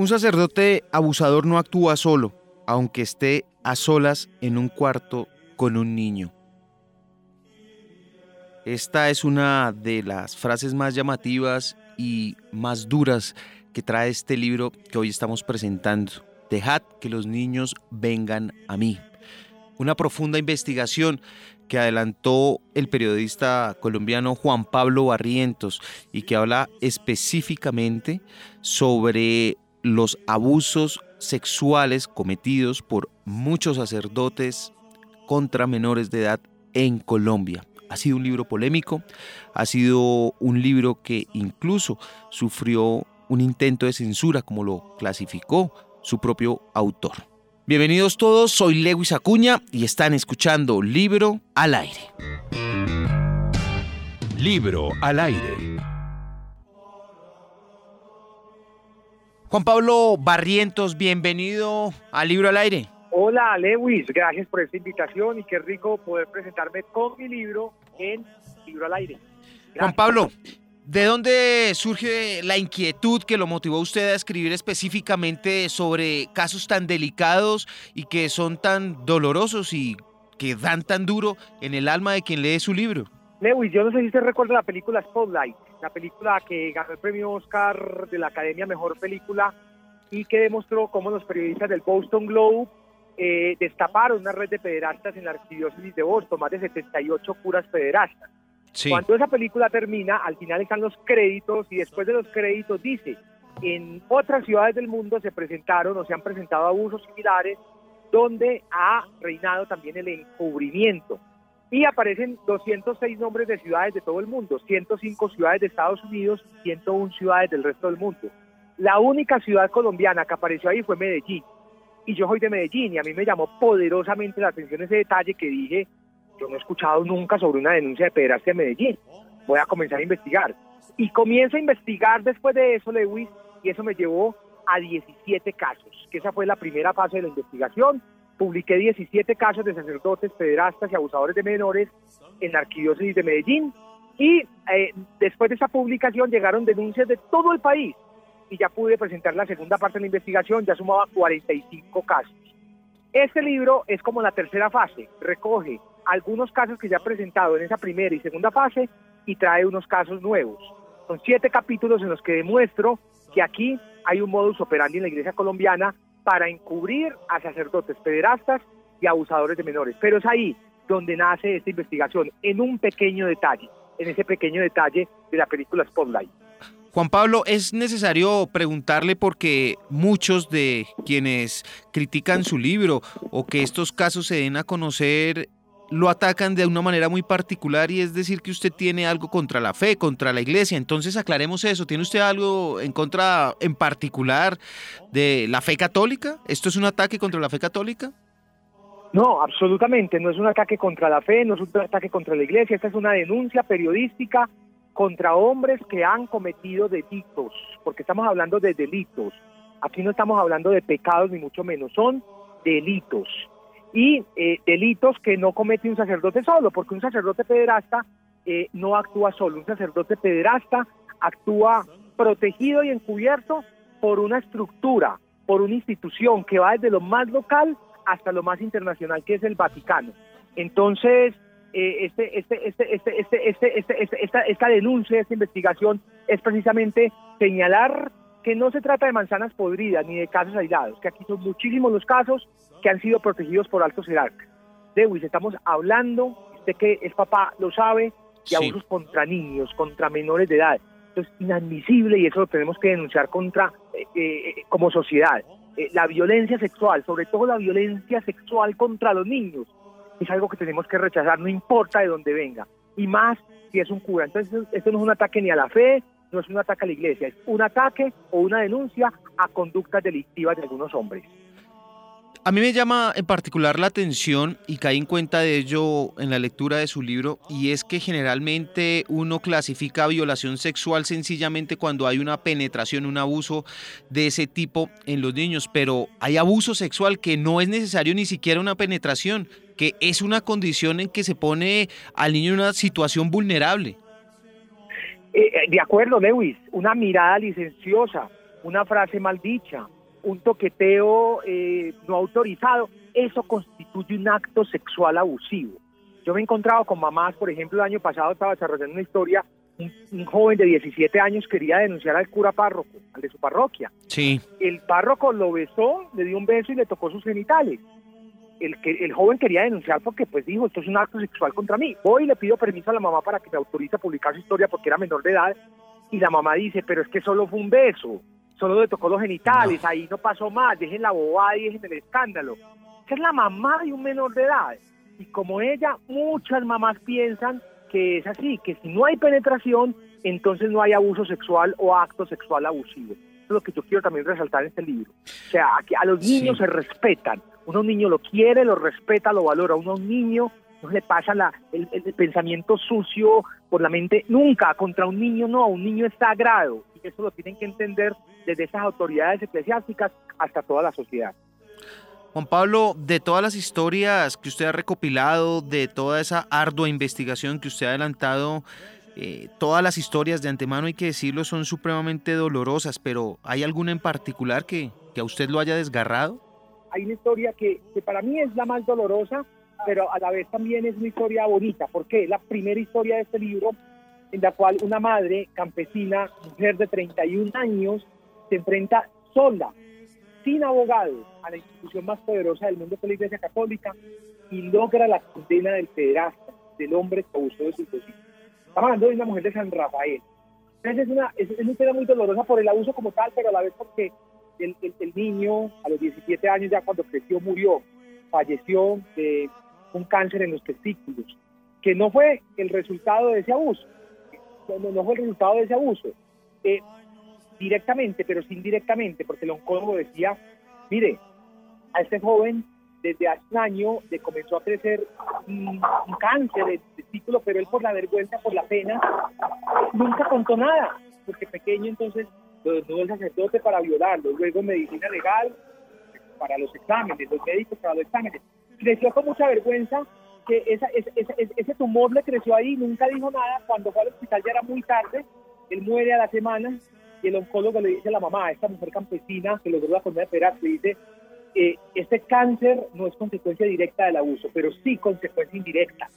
Un sacerdote abusador no actúa solo, aunque esté a solas en un cuarto con un niño. Esta es una de las frases más llamativas y más duras que trae este libro que hoy estamos presentando. Dejad que los niños vengan a mí. Una profunda investigación que adelantó el periodista colombiano Juan Pablo Barrientos y que habla específicamente sobre los abusos sexuales cometidos por muchos sacerdotes contra menores de edad en Colombia. Ha sido un libro polémico, ha sido un libro que incluso sufrió un intento de censura, como lo clasificó su propio autor. Bienvenidos todos, soy Lewis Acuña y están escuchando Libro al Aire. Libro al Aire. Juan Pablo Barrientos, bienvenido a Libro al Aire. Hola Lewis, gracias por esta invitación y qué rico poder presentarme con mi libro en Libro al Aire. Juan Pablo, ¿de dónde surge la inquietud que lo motivó a usted a escribir específicamente sobre casos tan delicados y que son tan dolorosos y que dan tan duro en el alma de quien lee su libro? Lewis, yo no sé si usted recuerda la película Spotlight la película que ganó el premio Oscar de la Academia Mejor Película y que demostró cómo los periodistas del Boston Globe eh, destaparon una red de pederastas en la arquidiócesis de Boston, más de 78 curas pederastas. Cuando esa película termina, al final están los créditos y después de los créditos dice, en otras ciudades del mundo se presentaron o se han presentado abusos similares donde ha reinado también el encubrimiento y aparecen 206 nombres de ciudades de todo el mundo, 105 ciudades de Estados Unidos, 101 ciudades del resto del mundo. La única ciudad colombiana que apareció ahí fue Medellín. Y yo soy de Medellín y a mí me llamó poderosamente la atención ese detalle que dije, yo no he escuchado nunca sobre una denuncia de pederastia en Medellín. Voy a comenzar a investigar. Y comienzo a investigar después de eso, Lewis, y eso me llevó a 17 casos, que esa fue la primera fase de la investigación publiqué 17 casos de sacerdotes, pederastas y abusadores de menores en la arquidiócesis de Medellín y eh, después de esa publicación llegaron denuncias de todo el país y ya pude presentar la segunda parte de la investigación, ya sumaba 45 casos. Este libro es como la tercera fase, recoge algunos casos que ya he presentado en esa primera y segunda fase y trae unos casos nuevos. Son siete capítulos en los que demuestro que aquí hay un modus operandi en la iglesia colombiana para encubrir a sacerdotes pederastas y abusadores de menores. Pero es ahí donde nace esta investigación, en un pequeño detalle, en ese pequeño detalle de la película Spotlight. Juan Pablo, es necesario preguntarle porque muchos de quienes critican su libro o que estos casos se den a conocer lo atacan de una manera muy particular y es decir que usted tiene algo contra la fe, contra la iglesia. Entonces aclaremos eso. ¿Tiene usted algo en contra en particular de la fe católica? ¿Esto es un ataque contra la fe católica? No, absolutamente. No es un ataque contra la fe, no es un ataque contra la iglesia. Esta es una denuncia periodística contra hombres que han cometido delitos, porque estamos hablando de delitos. Aquí no estamos hablando de pecados ni mucho menos, son delitos y eh, delitos que no comete un sacerdote solo, porque un sacerdote pederasta eh, no actúa solo, un sacerdote pederasta actúa protegido y encubierto por una estructura, por una institución que va desde lo más local hasta lo más internacional, que es el Vaticano. Entonces, este, este, este, este, este, este, este, esta, esta denuncia, esta investigación es precisamente señalar que no se trata de manzanas podridas ni de casos aislados, que aquí son muchísimos los casos que han sido protegidos por altos jerarcas. Lewis, estamos hablando, usted que es papá lo sabe, de abusos contra niños, contra menores de edad. Esto es inadmisible y eso lo tenemos que denunciar contra eh, eh, como sociedad. Eh, la violencia sexual, sobre todo la violencia sexual contra los niños, es algo que tenemos que rechazar, no importa de dónde venga. Y más si es un cura. Entonces, esto no es un ataque ni a la fe, no es un ataque a la iglesia, es un ataque o una denuncia a conductas delictivas de algunos hombres. A mí me llama en particular la atención y caí en cuenta de ello en la lectura de su libro y es que generalmente uno clasifica violación sexual sencillamente cuando hay una penetración, un abuso de ese tipo en los niños, pero hay abuso sexual que no es necesario ni siquiera una penetración, que es una condición en que se pone al niño en una situación vulnerable. Eh, eh, de acuerdo, Lewis, una mirada licenciosa, una frase maldicha, un toqueteo eh, no autorizado, eso constituye un acto sexual abusivo. Yo me he encontrado con mamás, por ejemplo, el año pasado estaba desarrollando una historia, un, joven de 17 años quería denunciar al cura párroco, al de su parroquia. Sí. El párroco lo besó, le dio un beso y le tocó sus genitales. El, que, el joven quería denunciar porque pues dijo, esto es un acto sexual contra mí. Voy y le pido permiso a la mamá para que me autorice a publicar su historia porque era menor de edad. Y la mamá dice, pero es que solo fue un beso, solo le tocó los genitales, ahí no pasó más, dejen la bobada y dejen el escándalo. Esa es la mamá de un menor de edad y como ella, muchas mamás piensan que es así, que si no hay penetración, entonces no hay abuso sexual o acto sexual abusivo. Eso es lo que yo quiero también resaltar en este libro. O sea, que a los niños se respetan. Uno un niño lo quiere, lo respeta, lo valora. Uno un niño no le pasa la, el, pensamiento sucio por la mente nunca. Contra un niño no, un niño es sagrado. Y eso lo tienen que entender desde esas autoridades eclesiásticas hasta toda la sociedad. Juan Pablo, de todas las historias que usted ha recopilado, de toda esa ardua investigación que usted ha adelantado, eh, todas las historias de antemano, hay que decirlo, son supremamente dolorosas, pero ¿hay alguna en particular que, que a usted lo haya desgarrado? Hay una historia que, que, para mí es la más dolorosa, pero a la vez también es una historia bonita, porque es la primera historia de este libro en la cual una madre campesina, mujer de 31 años, se enfrenta sola sin abogado a la institución más poderosa del mundo, que es la Iglesia Católica, y logra la condena del pederasta, del hombre que abusó de su hijos. Estamos hablando de una mujer de San Rafael. Entonces es una, es, una historia muy dolorosa por el abuso como tal, pero a la vez porque el, el, niño a los 17 años ya cuando creció murió, falleció de un cáncer en los testículos, que no fue el resultado de ese abuso, no, no fue el resultado de ese abuso. Eh, directamente, pero sin directamente, porque el oncólogo decía, mire, a este joven desde hace un año le comenzó a crecer un, cáncer de testículo, pero él por la vergüenza, por la pena, nunca contó nada, porque pequeño entonces lo desnudó el sacerdote para violarlo, luego medicina legal para los exámenes, los médicos para los exámenes. Creció con mucha vergüenza que ese, tumor le creció ahí, nunca dijo nada, cuando fue al hospital ya era muy tarde, él muere a la semana y el oncólogo le dice a la mamá, esta mujer campesina que logró la enfermedad de Peras, le dice, eh, este cáncer no es consecuencia directa del abuso, pero sí consecuencia indirecta,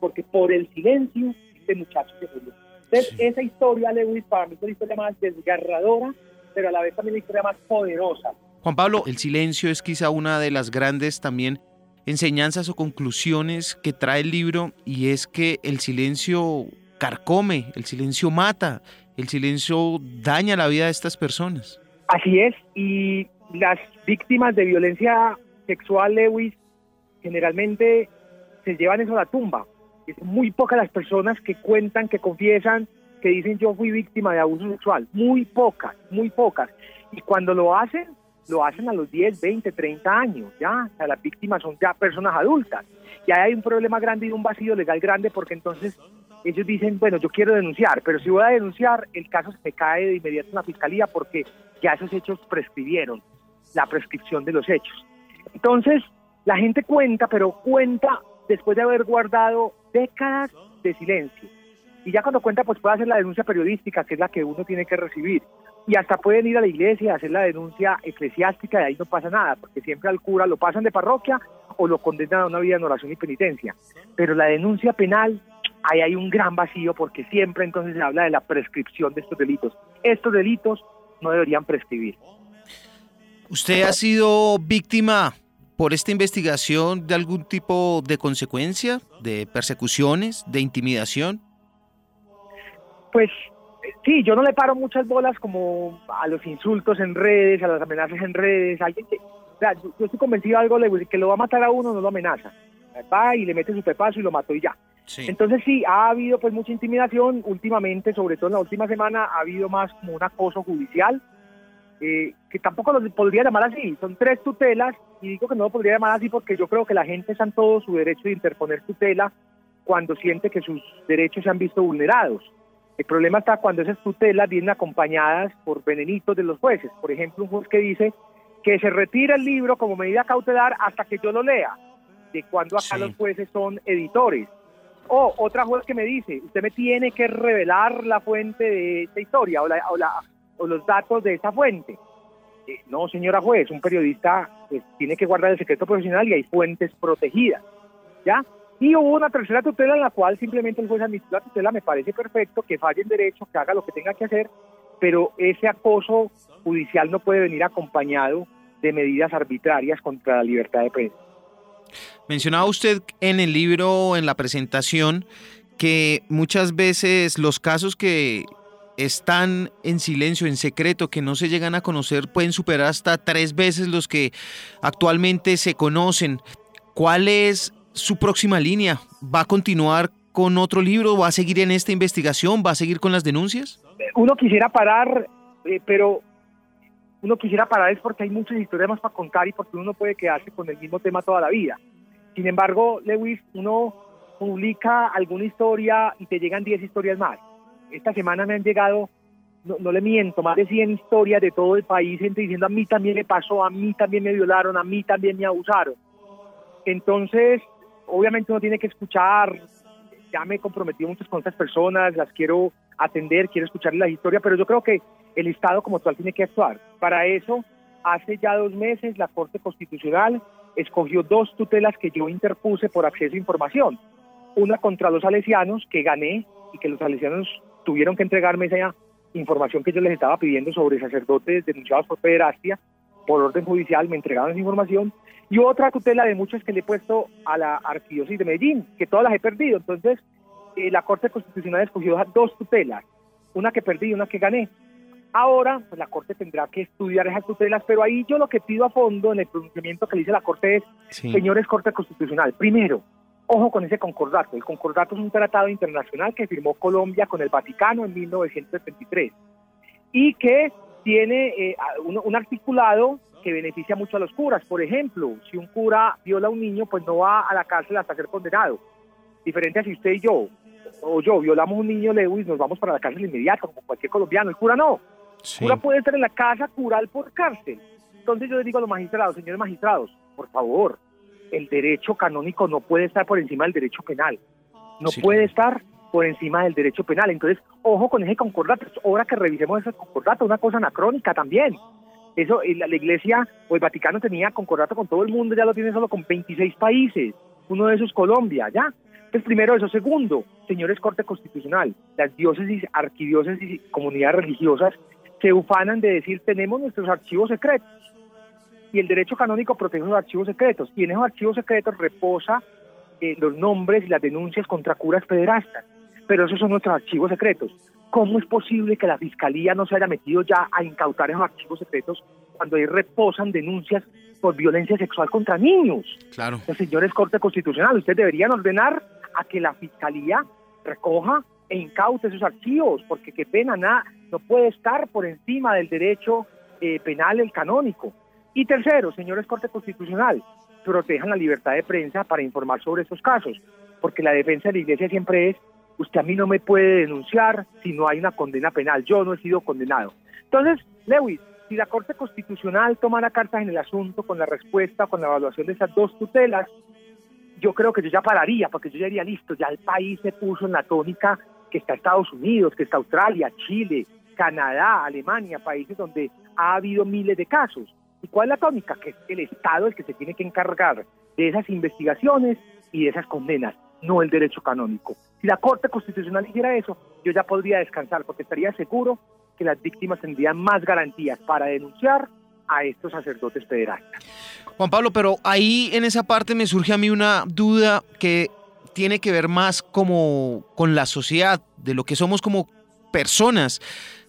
porque por el silencio este muchacho se murió. Entonces, esa historia, Lewis, para mí es una historia más desgarradora, pero a la vez también una historia más poderosa. Juan Pablo, el silencio es quizá una de las grandes también enseñanzas o conclusiones que trae el libro y es que el silencio carcome, el silencio mata, el silencio daña la vida de estas personas. Así es, y las víctimas de violencia sexual, Lewis, generalmente se llevan eso a la tumba. Muy pocas las personas que cuentan, que confiesan, que dicen yo fui víctima de abuso sexual. Muy pocas, muy pocas. Y cuando lo hacen, lo hacen a los 10, 20, 30 años, ya. O sea, las víctimas son ya personas adultas. Y ahí hay un problema grande y un vacío legal grande porque entonces ellos dicen, bueno, yo quiero denunciar, pero si voy a denunciar, el caso se me cae de inmediato en la fiscalía porque ya esos hechos prescribieron, la prescripción de los hechos. Entonces, la gente cuenta, pero cuenta después de haber guardado décadas de silencio. Y ya cuando cuenta, pues puede hacer la denuncia periodística, que es la que uno tiene que recibir. Y hasta pueden ir a la iglesia a hacer la denuncia eclesiástica, y ahí no pasa nada, porque siempre al cura lo pasan de parroquia o lo condenan a una vida en oración y penitencia. Pero la denuncia penal ahí hay un gran vacío porque siempre entonces se habla de la prescripción de estos delitos. Estos delitos no deberían prescribir. ¿Usted ha sido víctima por esta investigación de algún tipo de consecuencia, de persecuciones, de intimidación? Pues sí, yo no le paro muchas bolas como a los insultos en redes, a las amenazas en redes. Alguien que, yo, estoy convencido de algo, que lo va a matar a uno, no lo amenaza. Va y le mete su pepazo y lo mató y ya. Entonces sí, ha habido pues mucha intimidación últimamente, sobre todo en la última semana, ha habido más como un acoso judicial, eh, que tampoco lo podría llamar así, son tres tutelas, y digo que no lo podría llamar así porque yo creo que la gente está en todo su derecho de interponer tutela cuando siente que sus derechos se han visto vulnerados. El problema está cuando esas tutelas vienen acompañadas por venenitos de los jueces. Por ejemplo, un juez que dice que se retira el libro como medida cautelar hasta que yo lo lea. De cuando acá los jueces son editores. O otra juez que me dice, usted me tiene que revelar la fuente de esta historia o la, o los datos de esa fuente. Eh, no, señora juez, un periodista pues, tiene que guardar el secreto profesional y hay fuentes protegidas, ¿ya? Y hubo una tercera tutela en la cual simplemente el juez admitió la tutela, me parece perfecto, que falle en derecho, que haga lo que tenga que hacer, pero ese acoso judicial no puede venir acompañado de medidas arbitrarias contra la libertad de prensa. Mencionaba usted en el libro, en la presentación, que muchas veces los casos que están en silencio, en secreto, que no se llegan a conocer, pueden superar hasta tres veces los que actualmente se conocen. ¿Cuál es su próxima línea? ¿Va a continuar con otro libro? ¿Va a seguir en esta investigación? ¿Va a seguir con las denuncias? Uno quisiera parar, eh, pero uno quisiera parar es porque hay muchas historias más para contar y porque uno no puede quedarse con el mismo tema toda la vida. Sin embargo, Lewis, uno publica alguna historia y te llegan 10 historias más esta semana me han llegado, no, le miento, más de 100 historias de todo el país, gente diciendo a mí también me pasó, a mí también me violaron, a mí también me abusaron. Entonces, obviamente uno tiene que escuchar, ya me he comprometido muchas con estas personas, las quiero atender, quiero escuchar la historia, pero yo creo que el Estado como tal tiene que actuar. Para eso, hace ya dos meses la Corte Constitucional escogió dos tutelas que yo interpuse por acceso a información. Una contra los salesianos, que gané, y que los salesianos tuvieron que entregarme esa información que yo les estaba pidiendo sobre sacerdotes denunciados por pederastia, por orden judicial, me entregaron esa información, y otra tutela de muchas que le he puesto a la arquidiócesis de Medellín, que todas las he perdido. Entonces, eh, la Corte Constitucional escogió dos tutelas, una que perdí y una que gané. Ahora, pues la Corte tendrá que estudiar esas tutelas, pero ahí yo lo que pido a fondo en el pronunciamiento que le dice la Corte es, señores Corte Constitucional, primero, Ojo con ese concordato. El concordato es un tratado internacional que firmó Colombia con el Vaticano en 1973 y que tiene eh, un, articulado que beneficia mucho a los curas. Por ejemplo, si un cura viola a un niño, pues no va a la cárcel hasta ser condenado. Diferente a si usted y yo, o yo, violamos a un niño, Lewis, nos vamos para la cárcel inmediata, como cualquier colombiano. El cura no. El cura puede estar en la casa cural por cárcel. Entonces yo le digo a los magistrados, señores magistrados, por favor, el derecho canónico no puede estar por encima del derecho penal. No puede estar por encima del derecho penal. Entonces, ojo con ese concordato. Es hora que revisemos ese concordato, una cosa anacrónica también. Eso, la, la Iglesia o el Vaticano tenía concordato con todo el mundo, ya lo tiene solo con 26 países. Uno de esos Colombia, ¿ya? Entonces, primero eso. Segundo, señores Corte Constitucional, las diócesis, arquidiócesis y comunidades religiosas se ufanan de decir tenemos nuestros archivos secretos y el derecho canónico protege los archivos secretos. Y en esos archivos secretos reposa eh, los nombres y las denuncias contra curas pederastas. Pero esos son nuestros archivos secretos. ¿Cómo es posible que la Fiscalía no se haya metido ya a incautar esos archivos secretos cuando ahí reposan denuncias por violencia sexual contra niños? Claro. Los señores Corte Constitucional, ustedes deberían ordenar a que la Fiscalía recoja e incaute esos archivos, porque qué pena, nada, no puede estar por encima del derecho eh, penal, el canónico. Y tercero, señores Corte Constitucional, protejan la libertad de prensa para informar sobre estos casos, porque la defensa de la Iglesia siempre es, usted a mí no me puede denunciar si no hay una condena penal, yo no he sido condenado. Entonces, Lewis, si la Corte Constitucional tomara cartas en el asunto con la respuesta, con la evaluación de esas dos tutelas, yo creo que yo ya pararía, porque yo ya diría, listo, ya el país se puso en la tónica que está Estados Unidos, que está Australia, Chile, Canadá, Alemania, países donde ha habido miles de casos. ¿Y cuál es la tónica? Que es el Estado el que se tiene que encargar de esas investigaciones y de esas condenas, no el derecho canónico. Si la Corte Constitucional hiciera eso, yo ya podría descansar porque estaría seguro que las víctimas tendrían más garantías para denunciar a estos sacerdotes federalistas. Juan Pablo, pero ahí en esa parte me surge a mí una duda que tiene que ver más como con la sociedad, de lo que somos como personas.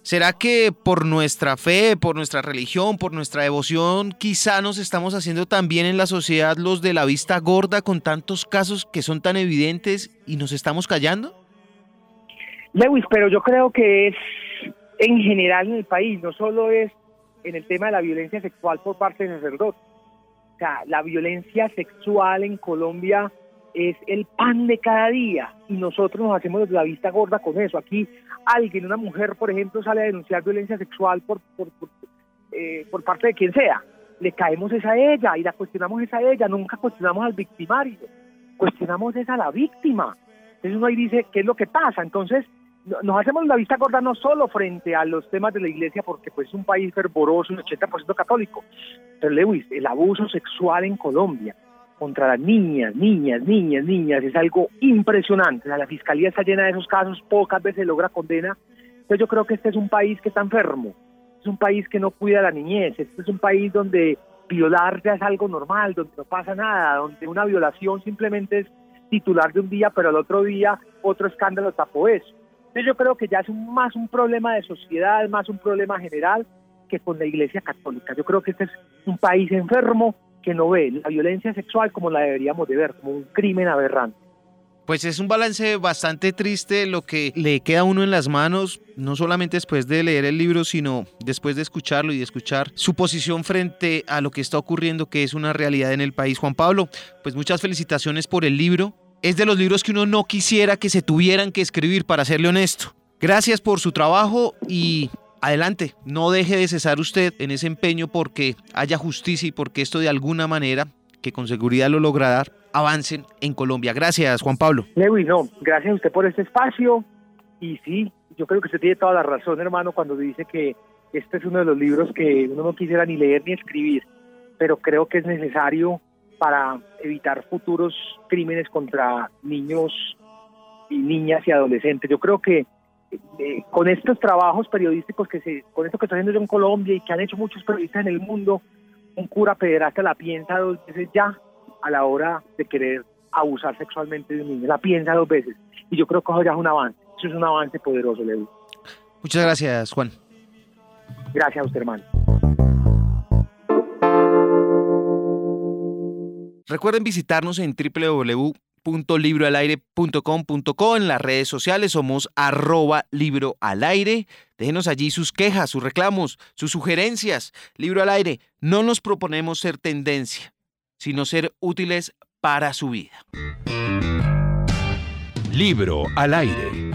¿Será que por nuestra fe, por nuestra religión, por nuestra devoción, quizá nos estamos haciendo también en la sociedad los de la vista gorda con tantos casos que son tan evidentes y nos estamos callando? Lewis, pero yo creo que es en general en el país, no solo es en el tema de la violencia sexual por parte de sacerdotes. O sea, la violencia sexual en Colombia es el pan de cada día y nosotros nos hacemos la vista gorda con eso. Aquí alguien, una mujer, por ejemplo, sale a denunciar violencia sexual por, por, eh, parte de quien sea. Le caemos esa a ella y la cuestionamos esa a ella, nunca cuestionamos al victimario, cuestionamos esa a la víctima. Entonces uno ahí dice, ¿qué es lo que pasa? Entonces, nos hacemos la vista gorda no solo frente a los temas de la iglesia, porque pues es un país fervoroso, un 80% católico, pero Lewis, el abuso sexual en Colombia contra las niñas, niñas, niñas, niñas, es algo impresionante. la fiscalía está llena de esos casos, pocas veces logra condena. Entonces yo creo que este es un país que está enfermo, es un país que no cuida a la niñez, este es un país donde violar ya es algo normal, donde no pasa nada, donde una violación simplemente es titular de un día, pero al otro día otro escándalo tapó eso. Entonces yo creo que ya es más un problema de sociedad, más un problema general que con la Iglesia Católica. Yo creo que este es un país enfermo que no ve la violencia sexual como la deberíamos de ver, como un crimen aberrante. Pues es un balance bastante triste lo que le queda a uno en las manos, no solamente después de leer el libro, sino después de escucharlo y de escuchar su posición frente a lo que está ocurriendo, que es una realidad en el país. Juan Pablo, pues muchas felicitaciones por el libro. Es de los libros que uno no quisiera que se tuvieran que escribir, para serle honesto. Gracias por su trabajo y adelante, no deje de cesar usted en ese empeño porque haya justicia y porque esto de alguna manera, que con seguridad lo logrará, avancen en Colombia. Gracias, Juan Pablo. Lewis, no, gracias a usted por este espacio. Y sí, yo creo que usted tiene toda la razón, hermano, cuando dice que este es uno de los libros que uno no quisiera ni leer ni escribir, pero creo que es necesario para evitar futuros crímenes contra niños y niñas y adolescentes. Yo creo que eh, con estos trabajos periodísticos que se, con esto que está haciendo yo en Colombia y que han hecho muchos periodistas en el mundo, un cura pederasta la piensa dos veces ya a la hora de querer abusar sexualmente de un niño. La piensa dos veces. Y yo creo que eso ya es un avance. Eso es un avance poderoso, Leo. Muchas gracias, Juan. Gracias a usted, hermano. Recuerden visitarnos en www.libroalaire.com.co en las redes sociales somos arroba libro al aire. Déjenos allí sus quejas, sus reclamos, sus sugerencias. Libro al aire, no nos proponemos ser tendencia sino ser útiles para su vida. Libro al aire.